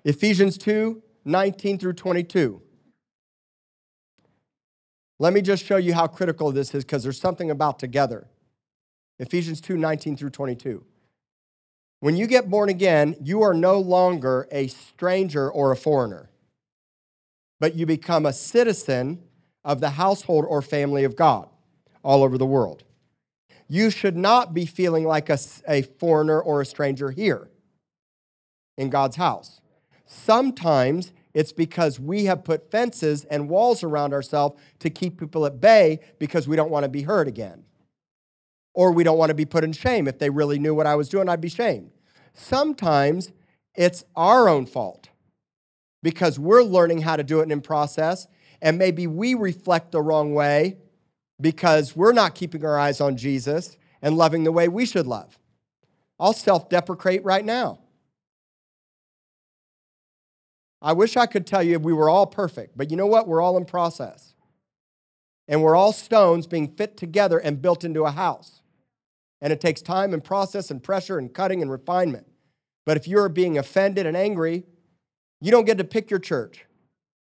Ephesians 2 19 through 22. Let me just show you how critical this is because there's something about together. Ephesians 2 19 through 22. When you get born again, you are no longer a stranger or a foreigner, but you become a citizen of the household or family of God all over the world. You should not be feeling like a, a foreigner or a stranger here in God's house. Sometimes it's because we have put fences and walls around ourselves to keep people at bay because we don't want to be hurt again. Or we don't want to be put in shame. If they really knew what I was doing, I'd be shamed. sometimes it's our own fault because we're learning how to do it in process, and maybe we reflect the wrong way because we're not keeping our eyes on Jesus and loving the way we should love. I'll self deprecate right now. I wish I could tell you we were all perfect, but you know what? We're all in process. And we're all stones being fit together and built into a house. And it takes time and process and pressure and cutting and refinement. But if you're being offended and angry, you don't get to pick your church.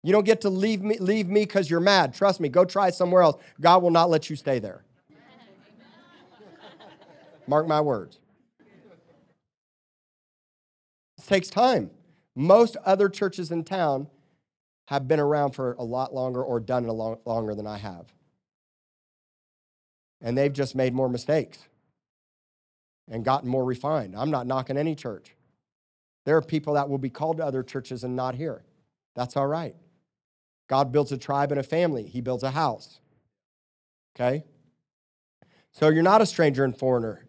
You don't get to leave me leave me because you're mad. Trust me, go try somewhere else. God will not let you stay there. Mark my words. It takes time. Most other churches in town have been around for a lot longer or done it a lot longer than I have. And they've just made more mistakes and gotten more refined. I'm not knocking any church. There are people that will be called to other churches and not here. That's all right. God builds a tribe and a family, He builds a house. Okay? So you're not a stranger and foreigner,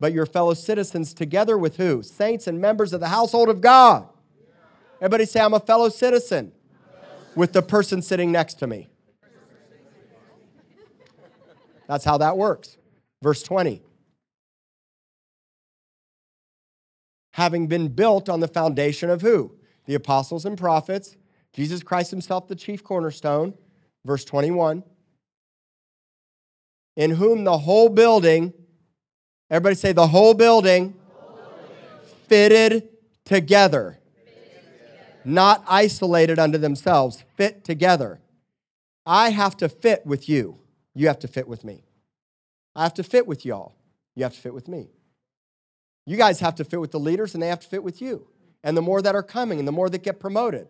but you're fellow citizens together with who? Saints and members of the household of God. Everybody say, I'm a fellow citizen with the person sitting next to me. That's how that works. Verse 20. Having been built on the foundation of who? The apostles and prophets, Jesus Christ himself, the chief cornerstone. Verse 21. In whom the whole building, everybody say, the whole building, whole building. fitted together not isolated unto themselves, fit together. I have to fit with you. You have to fit with me. I have to fit with y'all. You have to fit with me. You guys have to fit with the leaders, and they have to fit with you. And the more that are coming, and the more that get promoted.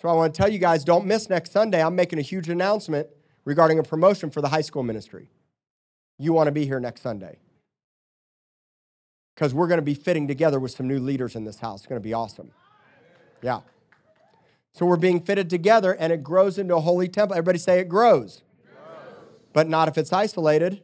So I want to tell you guys don't miss next Sunday. I'm making a huge announcement regarding a promotion for the high school ministry. You want to be here next Sunday because we're going to be fitting together with some new leaders in this house. It's going to be awesome. Yeah. So we're being fitted together and it grows into a holy temple. Everybody say it grows. grows. But not if it's isolated.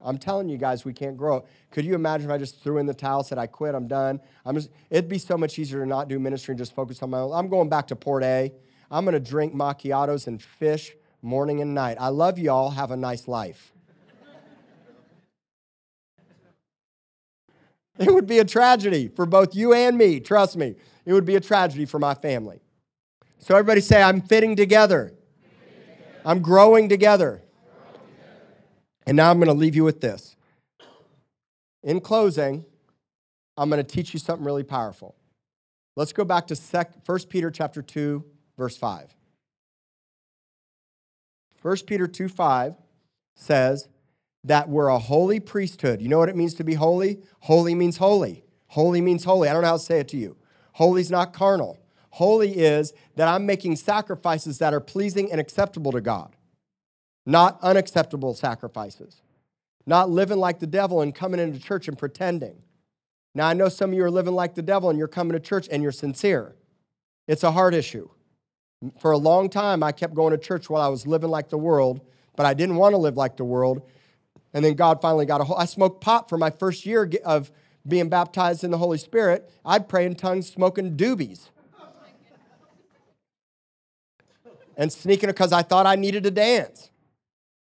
I'm telling you guys, we can't grow. Could you imagine if I just threw in the towel, said I quit, I'm done? I'm just, it'd be so much easier to not do ministry and just focus on my own. I'm going back to Port A. I'm going to drink macchiatos and fish morning and night. I love y'all. Have a nice life. *laughs* It would be a tragedy for both you and me. Trust me. It would be a tragedy for my family. So, everybody say, I'm fitting together. I'm growing together. And now I'm going to leave you with this. In closing, I'm going to teach you something really powerful. Let's go back to 1 Peter chapter 2, verse 5. 1 Peter 2 5 says, that we're a holy priesthood. You know what it means to be holy? Holy means holy. Holy means holy. I don't know how to say it to you. Holy is not carnal. Holy is that I'm making sacrifices that are pleasing and acceptable to God, not unacceptable sacrifices. Not living like the devil and coming into church and pretending. Now, I know some of you are living like the devil and you're coming to church and you're sincere. It's a hard issue. For a long time, I kept going to church while I was living like the world, but I didn't want to live like the world and then God finally got a hold. I smoked pot for my first year of being baptized in the Holy Spirit. I'd pray in tongues smoking doobies. and sneaking it because I thought I needed to dance.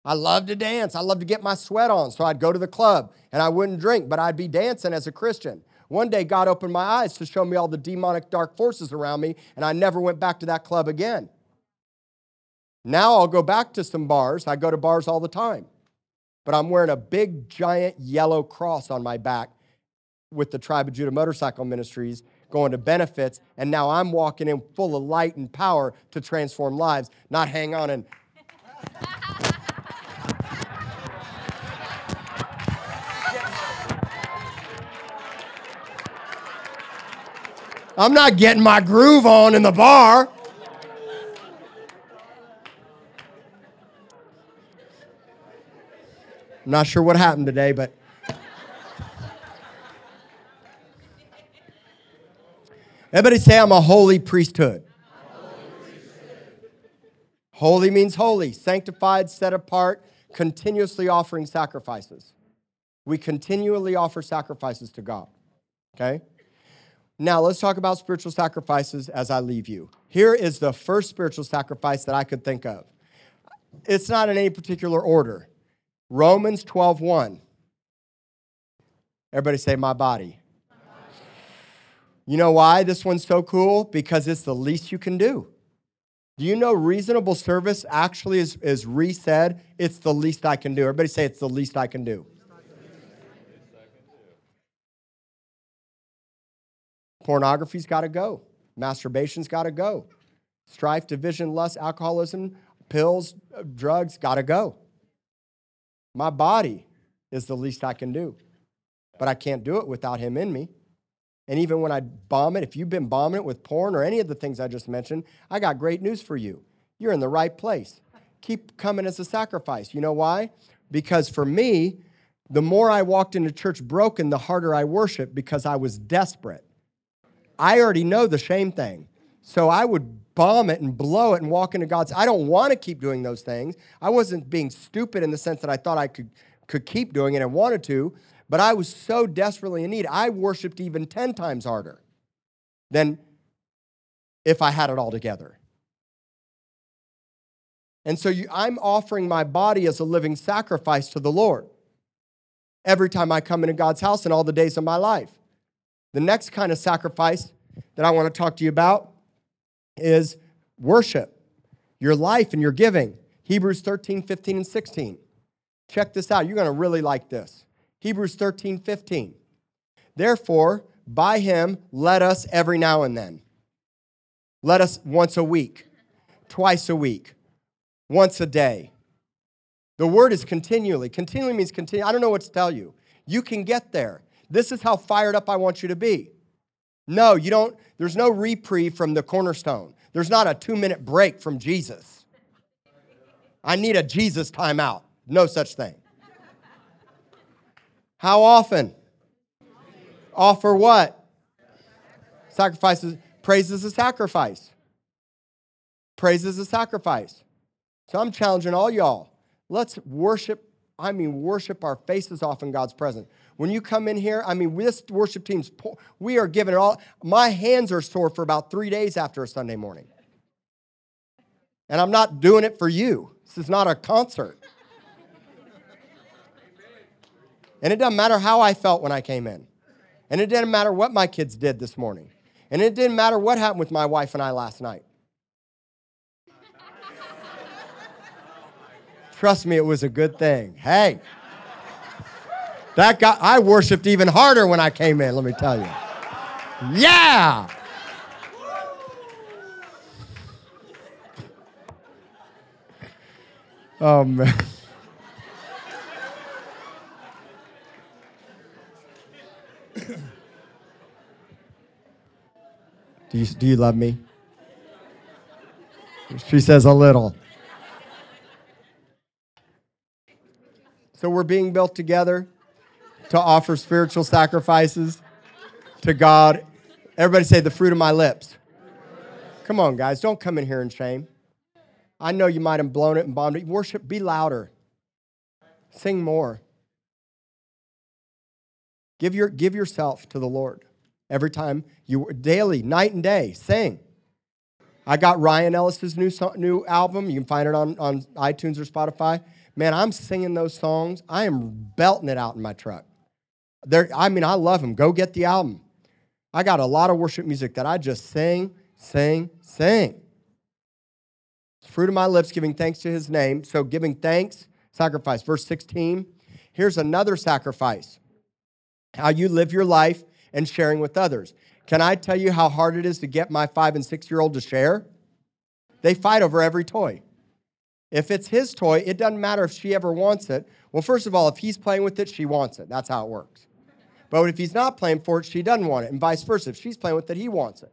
I loved to dance. I loved to get my sweat on. So I'd go to the club and I wouldn't drink, but I'd be dancing as a Christian. One day, God opened my eyes to show me all the demonic dark forces around me, and I never went back to that club again. Now I'll go back to some bars. I go to bars all the time but I'm wearing a big, giant yellow cross on my back with the Tribe of Judah Motorcycle Ministries going to benefits. And now I'm walking in full of light and power to transform lives, not hang on and. I'm not getting my groove on in the bar. I'm not sure what happened today, but. Everybody say, I'm a holy priesthood. Holy means holy, sanctified, set apart, continuously offering sacrifices. We continually offer sacrifices to God. Okay? Now, let's talk about spiritual sacrifices as I leave you. Here is the first spiritual sacrifice that I could think of. It's not in any particular order. Romans 12 1. Everybody say, My body. You know why this one's so cool? Because it's the least you can do. Do you know reasonable service actually is, is resaid? It's the least I can do. Everybody say it's the least I can do. Pornography's got to go. Masturbation's got to go. Strife, division, lust, alcoholism, pills, uh, drugs, got to go. My body is the least I can do, but I can't do it without Him in me. And even when I bomb it, if you've been bombing it with porn or any of the things I just mentioned, I got great news for you. You're in the right place. Keep coming as a sacrifice. You know why? Because for me, the more I walked into church broken, the harder I worship because I was desperate. I already know the shame thing. So I would bomb it and blow it and walk into God's. I don't want to keep doing those things. I wasn't being stupid in the sense that I thought I could, could keep doing it and wanted to, but I was so desperately in need. I worshiped even 10 times harder than if I had it all together. And so you, I'm offering my body as a living sacrifice to the Lord every time I come into God's house and all the days of my life. The next kind of sacrifice that I want to talk to you about is worship, your life and your giving. Hebrews 13, 15, and 16. Check this out. You're going to really like this. Hebrews 13, 15. Therefore, by him, let us every now and then. Let us once a week, twice a week, once a day. The word is continually. Continually means continue. I don't know what to tell you. You can get there. This is how fired up I want you to be. No, you don't. There's no reprieve from the cornerstone. There's not a two minute break from Jesus. I need a Jesus timeout. No such thing. How often? Offer what? Sacrifices. Praise is a sacrifice. Praise is a sacrifice. So I'm challenging all y'all. Let's worship, I mean, worship our faces off in God's presence. When you come in here, I mean, this worship team's, we are giving it all. My hands are sore for about three days after a Sunday morning. And I'm not doing it for you. This is not a concert. And it doesn't matter how I felt when I came in. And it didn't matter what my kids did this morning. And it didn't matter what happened with my wife and I last night. Trust me, it was a good thing. Hey. That guy, I worshiped even harder when I came in, let me tell you. Yeah! Oh, man. Do you, do you love me? She says a little. So we're being built together to offer spiritual sacrifices to God. Everybody say, the fruit of my lips. Come on, guys, don't come in here in shame. I know you might have blown it and bombed it. Worship, be louder. Sing more. Give, your, give yourself to the Lord every time you, daily, night and day, sing. I got Ryan Ellis's new, new album. You can find it on, on iTunes or Spotify. Man, I'm singing those songs. I am belting it out in my truck. There, I mean, I love him. Go get the album. I got a lot of worship music that I just sing, sing, sing. Fruit of my lips, giving thanks to his name. So, giving thanks, sacrifice. Verse 16. Here's another sacrifice how you live your life and sharing with others. Can I tell you how hard it is to get my five and six year old to share? They fight over every toy. If it's his toy, it doesn't matter if she ever wants it. Well, first of all, if he's playing with it, she wants it. That's how it works. But if he's not playing for it, she doesn't want it, and vice versa. If she's playing with it, he wants it.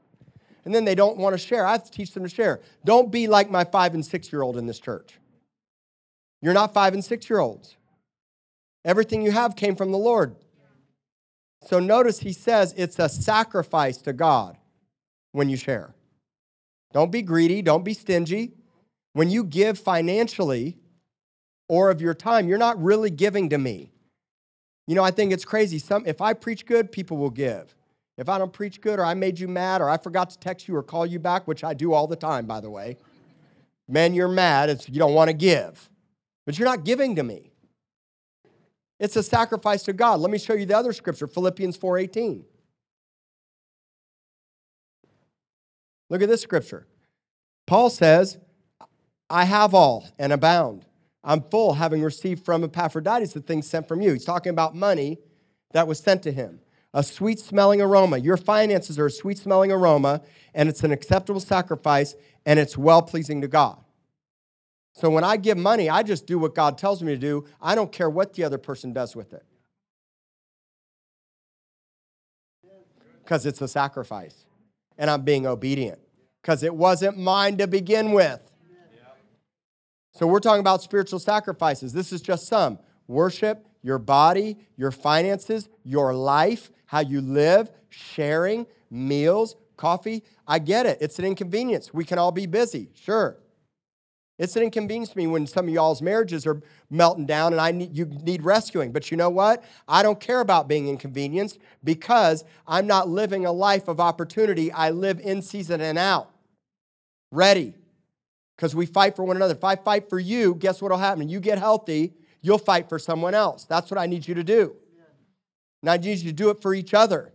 And then they don't want to share. I have to teach them to share. Don't be like my five and six year old in this church. You're not five and six year olds. Everything you have came from the Lord. So notice he says it's a sacrifice to God when you share. Don't be greedy, don't be stingy. When you give financially or of your time, you're not really giving to me. You know, I think it's crazy. Some if I preach good, people will give. If I don't preach good or I made you mad or I forgot to text you or call you back, which I do all the time, by the way, man, you're mad. It's, you don't want to give. But you're not giving to me. It's a sacrifice to God. Let me show you the other scripture, Philippians 4:18. Look at this scripture. Paul says, I have all and abound. I'm full, having received from Epaphroditus the things sent from you. He's talking about money that was sent to him a sweet smelling aroma. Your finances are a sweet smelling aroma, and it's an acceptable sacrifice, and it's well pleasing to God. So when I give money, I just do what God tells me to do. I don't care what the other person does with it. Because it's a sacrifice, and I'm being obedient. Because it wasn't mine to begin with. So we're talking about spiritual sacrifices. This is just some worship, your body, your finances, your life, how you live, sharing, meals, coffee. I get it. It's an inconvenience. We can all be busy, sure. It's an inconvenience to me when some of y'all's marriages are melting down and I need, you need rescuing. But you know what? I don't care about being inconvenienced because I'm not living a life of opportunity. I live in season and out, ready. Because we fight for one another. If I fight for you, guess what will happen? You get healthy, you'll fight for someone else. That's what I need you to do. And I need you to do it for each other.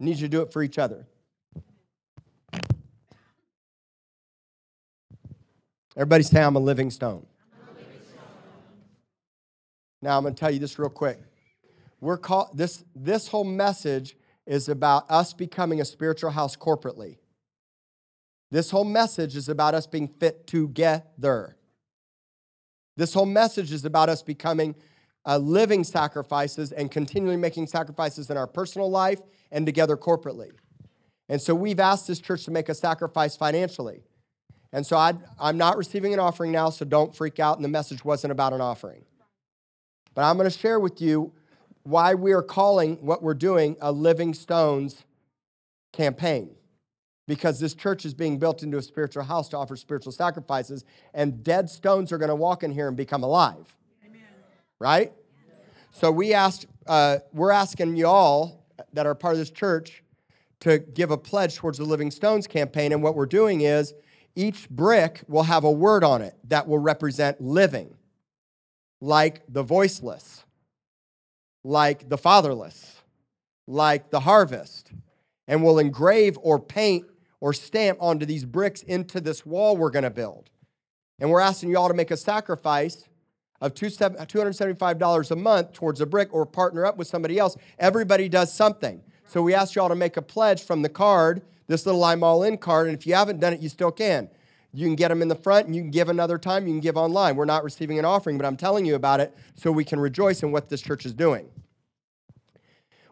I need you to do it for each other. Everybody say, I'm a living stone. Now I'm going to tell you this real quick. We're call, this, this whole message is about us becoming a spiritual house corporately. This whole message is about us being fit together. This whole message is about us becoming uh, living sacrifices and continually making sacrifices in our personal life and together corporately. And so we've asked this church to make a sacrifice financially. And so i am not receiving an offering now, so don't freak out. And the message wasn't about an offering. But I'm going to share with you why we are calling what we're doing a Living Stones campaign. Because this church is being built into a spiritual house to offer spiritual sacrifices, and dead stones are going to walk in here and become alive right? So we asked, uh, we're asking y'all that are part of this church to give a pledge towards the Living Stones campaign. And what we're doing is each brick will have a word on it that will represent living, like the voiceless, like the fatherless, like the harvest. And we'll engrave or paint or stamp onto these bricks into this wall we're going to build. And we're asking y'all to make a sacrifice of $275 a month towards a brick or partner up with somebody else, everybody does something. So we asked y'all to make a pledge from the card, this little I'm all in card, and if you haven't done it, you still can. You can get them in the front and you can give another time, you can give online. We're not receiving an offering, but I'm telling you about it so we can rejoice in what this church is doing.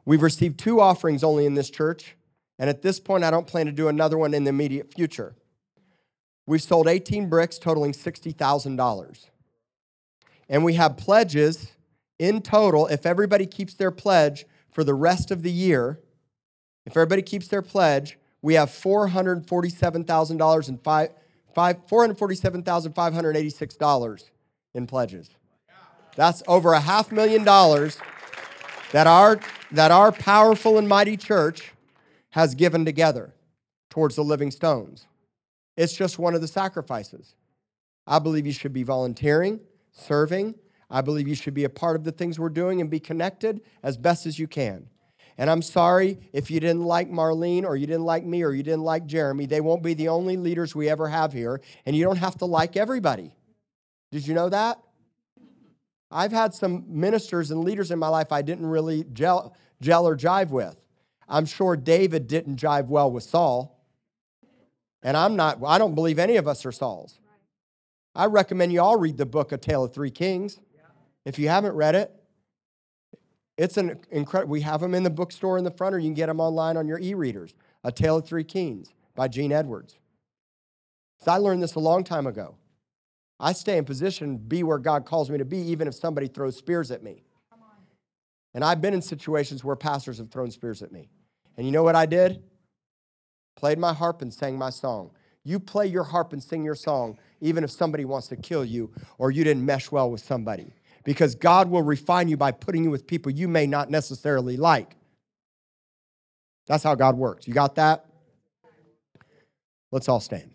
We've received two offerings only in this church, and at this point, I don't plan to do another one in the immediate future. We've sold 18 bricks totaling $60,000. And we have pledges in total, if everybody keeps their pledge for the rest of the year, if everybody keeps their pledge, we have $447,000 and five, five, $447,586 in pledges. That's over a half million dollars that our, that our powerful and mighty church has given together towards the living stones. It's just one of the sacrifices. I believe you should be volunteering serving. I believe you should be a part of the things we're doing and be connected as best as you can. And I'm sorry if you didn't like Marlene or you didn't like me or you didn't like Jeremy. They won't be the only leaders we ever have here, and you don't have to like everybody. Did you know that? I've had some ministers and leaders in my life I didn't really gel, gel or jive with. I'm sure David didn't jive well with Saul. And I'm not, I don't believe any of us are Sauls. I recommend you all read the book A Tale of Three Kings. If you haven't read it, it's an incredible. We have them in the bookstore in the front, or you can get them online on your e-readers. A Tale of Three Kings by Gene Edwards. So I learned this a long time ago. I stay in position, be where God calls me to be, even if somebody throws spears at me. And I've been in situations where pastors have thrown spears at me. And you know what I did? Played my harp and sang my song. You play your harp and sing your song, even if somebody wants to kill you or you didn't mesh well with somebody, because God will refine you by putting you with people you may not necessarily like. That's how God works. You got that? Let's all stand.